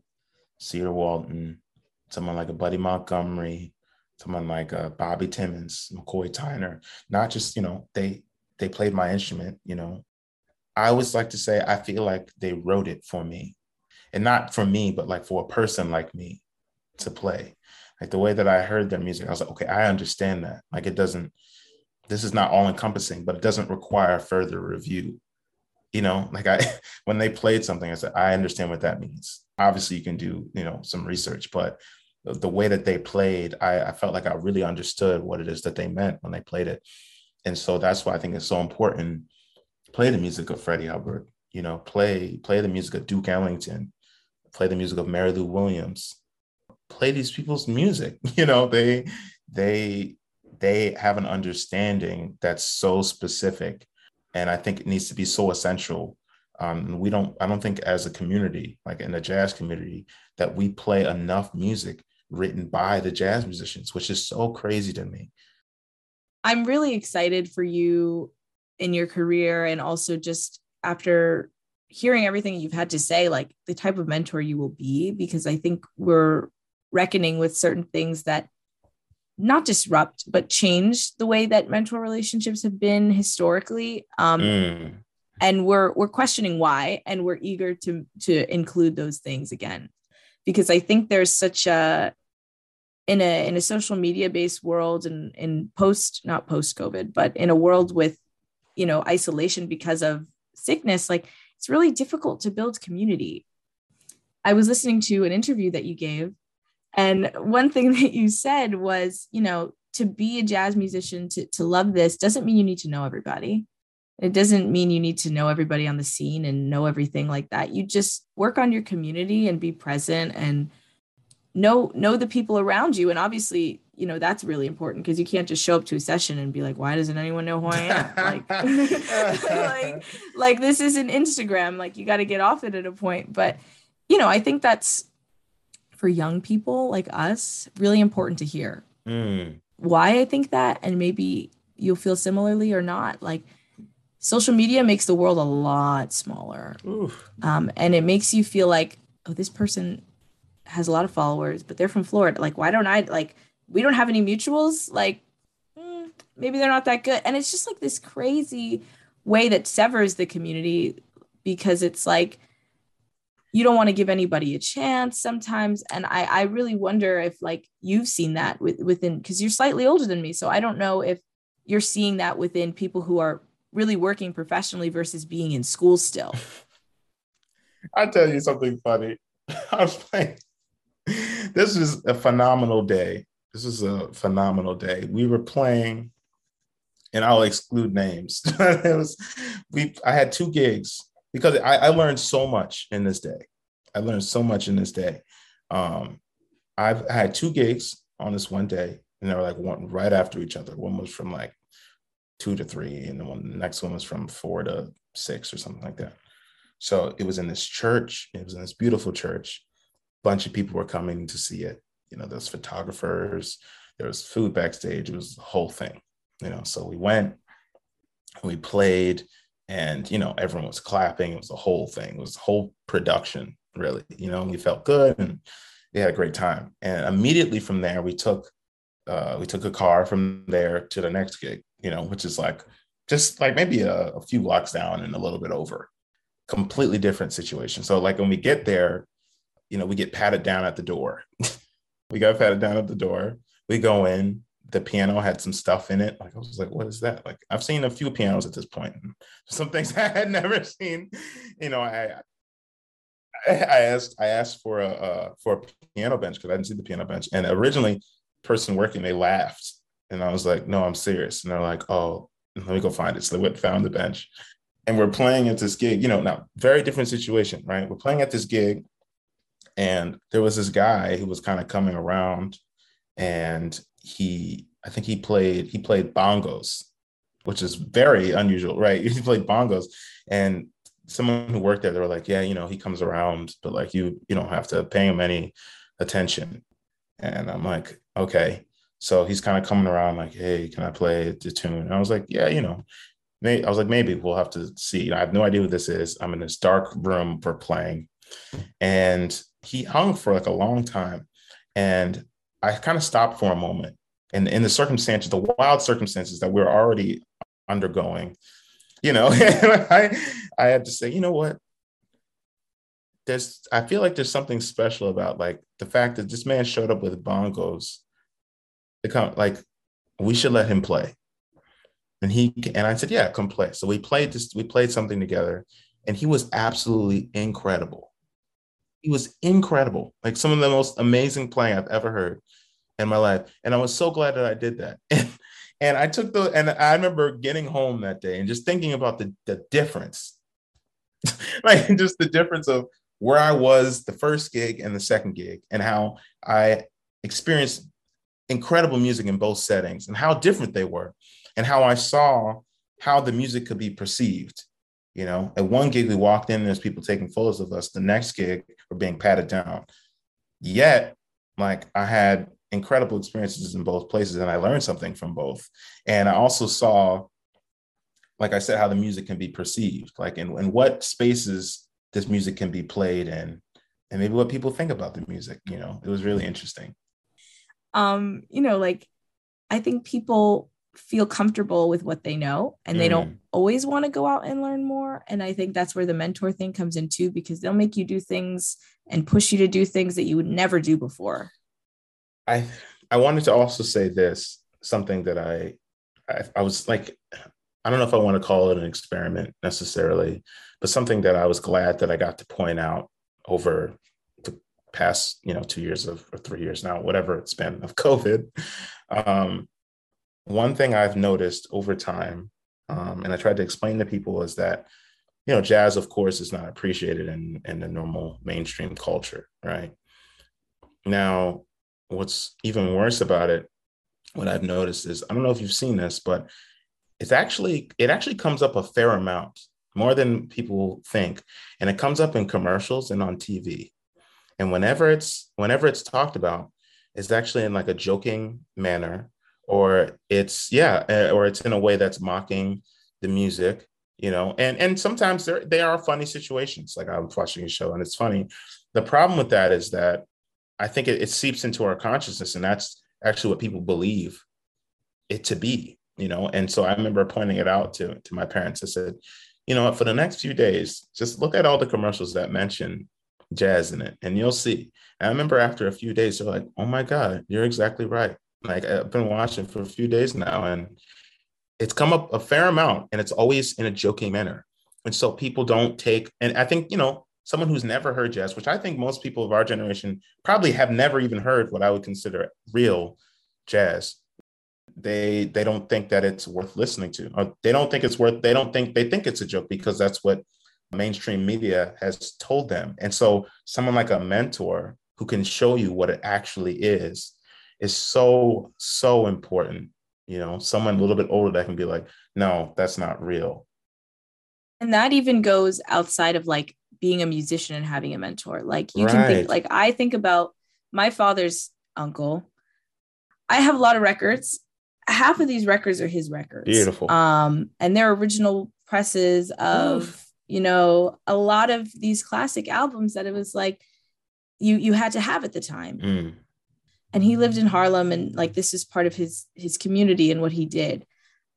Cedar Walton, someone like a Buddy Montgomery, someone like uh, Bobby Timmons, McCoy Tyner. Not just you know they they played my instrument. You know, I always like to say I feel like they wrote it for me, and not for me, but like for a person like me to play. Like the way that I heard their music, I was like, okay, I understand that. Like it doesn't this is not all encompassing, but it doesn't require further review. You know, like I, when they played something, I said, I understand what that means. Obviously, you can do, you know, some research, but the way that they played, I, I felt like I really understood what it is that they meant when they played it. And so that's why I think it's so important. Play the music of Freddie Hubbard, you know, play, play the music of Duke Ellington, play the music of Mary Lou Williams, play these people's music. You know, they, they, they have an understanding that's so specific and i think it needs to be so essential um, we don't i don't think as a community like in the jazz community that we play enough music written by the jazz musicians which is so crazy to me i'm really excited for you in your career and also just after hearing everything you've had to say like the type of mentor you will be because i think we're reckoning with certain things that not disrupt but change the way that mentor relationships have been historically um, mm. and we're we're questioning why and we're eager to to include those things again because i think there's such a in a in a social media based world and in post not post covid but in a world with you know isolation because of sickness like it's really difficult to build community i was listening to an interview that you gave and one thing that you said was, you know, to be a jazz musician, to, to love this doesn't mean you need to know everybody. It doesn't mean you need to know everybody on the scene and know everything like that. You just work on your community and be present and know know the people around you. And obviously, you know, that's really important because you can't just show up to a session and be like, why doesn't anyone know who I am? like, like, like this isn't Instagram. Like you got to get off it at a point. But you know, I think that's for young people like us really important to hear. Mm. Why I think that, and maybe you'll feel similarly or not. Like social media makes the world a lot smaller. Um, and it makes you feel like, oh, this person has a lot of followers, but they're from Florida. Like, why don't I like we don't have any mutuals? Like, mm, maybe they're not that good. And it's just like this crazy way that severs the community because it's like you don't want to give anybody a chance sometimes and i i really wonder if like you've seen that with, within because you're slightly older than me so i don't know if you're seeing that within people who are really working professionally versus being in school still i'll tell you something funny i was playing this is a phenomenal day this is a phenomenal day we were playing and i'll exclude names it was we i had two gigs because I, I, learned so much in this day. I learned so much in this day. Um, I've I had two gigs on this one day, and they were like one right after each other. One was from like two to three, and the one the next one was from four to six or something like that. So it was in this church. It was in this beautiful church. Bunch of people were coming to see it. You know, there's photographers. There was food backstage. It was the whole thing. You know, so we went. We played and you know everyone was clapping it was the whole thing it was the whole production really. You know, we felt good and we had a great time. And immediately from there, we took uh, we took a car from there to the next gig, you know, which is like just like maybe a, a few blocks down and a little bit over. Completely different situation. So like when we get there, you know, we get patted down at the door. we got patted down at the door. We go in. The piano had some stuff in it. Like I was like, what is that? Like I've seen a few pianos at this point. Some things I had never seen. You know, I I asked I asked for a uh, for a piano bench because I didn't see the piano bench. And originally, person working they laughed, and I was like, "No, I'm serious." And they're like, "Oh, let me go find it." So they went found the bench, and we're playing at this gig. You know, now very different situation, right? We're playing at this gig, and there was this guy who was kind of coming around, and he I think he played he played bongos, which is very unusual, right? He played bongos, and someone who worked there, they were like, yeah, you know, he comes around, but like you, you don't have to pay him any attention. And I'm like, okay. So he's kind of coming around like, hey, can I play the tune? And I was like, yeah, you know, I was like, maybe we'll have to see. I have no idea what this is. I'm in this dark room for playing. And he hung for like a long time. And I kind of stopped for a moment. And in the circumstances, the wild circumstances that we we're already undergoing, you know, I I had to say, you know what? There's I feel like there's something special about like the fact that this man showed up with bongos. Come, like we should let him play. And he and I said, yeah, come play. So we played this, we played something together, and he was absolutely incredible. He was incredible, like some of the most amazing playing I've ever heard in my life. And I was so glad that I did that. And and I took the, and I remember getting home that day and just thinking about the, the difference, like just the difference of where I was the first gig and the second gig, and how I experienced incredible music in both settings and how different they were, and how I saw how the music could be perceived. You know, at one gig we walked in, there's people taking photos of us. The next gig we're being patted down. Yet, like I had incredible experiences in both places and I learned something from both. And I also saw, like I said, how the music can be perceived, like in, in what spaces this music can be played in and maybe what people think about the music, you know, it was really interesting. Um, you know, like I think people feel comfortable with what they know and they mm. don't always want to go out and learn more. And I think that's where the mentor thing comes in too, because they'll make you do things and push you to do things that you would never do before. I I wanted to also say this something that I, I I, was like I don't know if I want to call it an experiment necessarily, but something that I was glad that I got to point out over the past you know two years of or three years now whatever it's been of COVID. Um, one thing I've noticed over time, um, and I tried to explain to people is that you know jazz of course is not appreciated in in the normal mainstream culture right now what's even worse about it, what I've noticed is I don't know if you've seen this, but it's actually it actually comes up a fair amount, more than people think, and it comes up in commercials and on TV. And whenever it's whenever it's talked about, it's actually in like a joking manner, or it's yeah, or it's in a way that's mocking the music, you know. And and sometimes there they are funny situations. Like I was watching a show and it's funny. The problem with that is that I think it, it seeps into our consciousness, and that's actually what people believe it to be, you know. And so I remember pointing it out to to my parents. I said, you know, for the next few days, just look at all the commercials that mention jazz in it, and you'll see. And I remember after a few days, they're like, "Oh my God, you're exactly right." Like I've been watching for a few days now, and it's come up a fair amount, and it's always in a joking manner. And so people don't take, and I think you know someone who's never heard jazz, which I think most people of our generation probably have never even heard what I would consider real jazz. They they don't think that it's worth listening to. Or they don't think it's worth they don't think they think it's a joke because that's what mainstream media has told them. And so someone like a mentor who can show you what it actually is is so so important. You know, someone a little bit older that can be like, no, that's not real. And that even goes outside of like being a musician and having a mentor. Like you right. can think like I think about my father's uncle. I have a lot of records. Half of these records are his records. Beautiful. Um, and they're original presses of, Oof. you know, a lot of these classic albums that it was like you you had to have at the time. Mm. And he lived in Harlem and like this is part of his his community and what he did.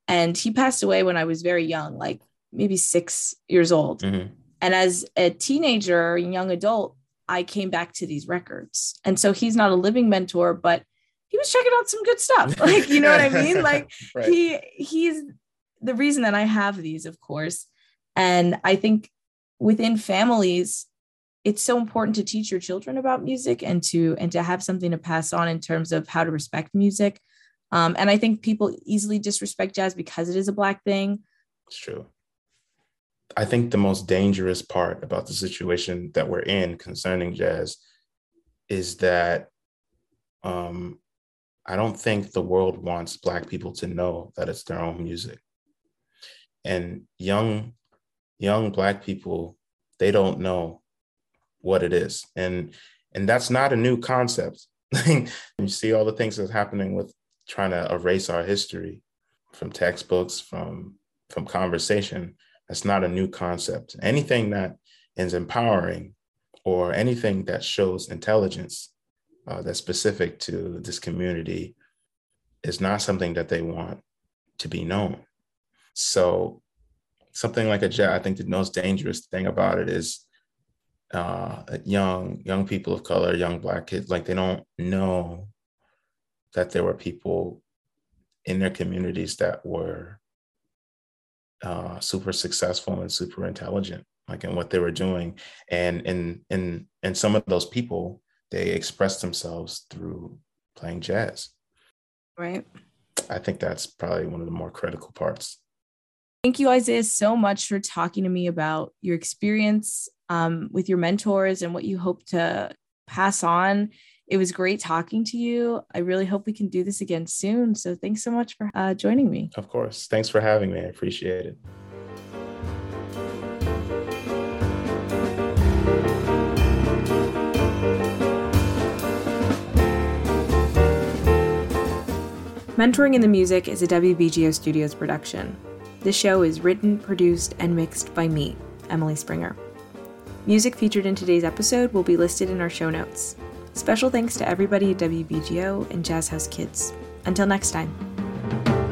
And he passed away when I was very young, like maybe 6 years old. Mhm. And as a teenager, young adult, I came back to these records. And so he's not a living mentor, but he was checking out some good stuff. Like, you know what I mean? Like Right. he he's the reason that I have these, of course. And I think within families, it's so important to teach your children about music and to and to have something to pass on in terms of how to respect music. Um, and I think people easily disrespect jazz because it is a black thing. It's true. I think the most dangerous part about the situation that we're in concerning jazz is that um, I don't think the world wants Black people to know that it's their own music. And young, young Black people, they don't know what it is. And and that's not a new concept. you see all the things that's happening with trying to erase our history from textbooks, from from conversation. That's not a new concept. Anything that is empowering or anything that shows intelligence uh, that's specific to this community is not something that they want to be known. So, something like a jet, I think the most dangerous thing about it is uh, young young people of color, young black kids, like they don't know that there were people in their communities that were uh, super successful and super intelligent, like in what they were doing, and and and and some of those people they expressed themselves through playing jazz. Right. I think that's probably one of the more critical parts. Thank you, Isaiah, so much for talking to me about your experience um, with your mentors and what you hope to pass on. It was great talking to you. I really hope we can do this again soon. So thanks so much for uh, joining me. Of course. Thanks for having me. I appreciate it. Mentoring in the Music is a WBGO Studios production. This show is written, produced, and mixed by me, Emily Springer. Music featured in today's episode will be listed in our show notes. Special thanks to everybody at WBGO and Jazz House Kids. Until next time.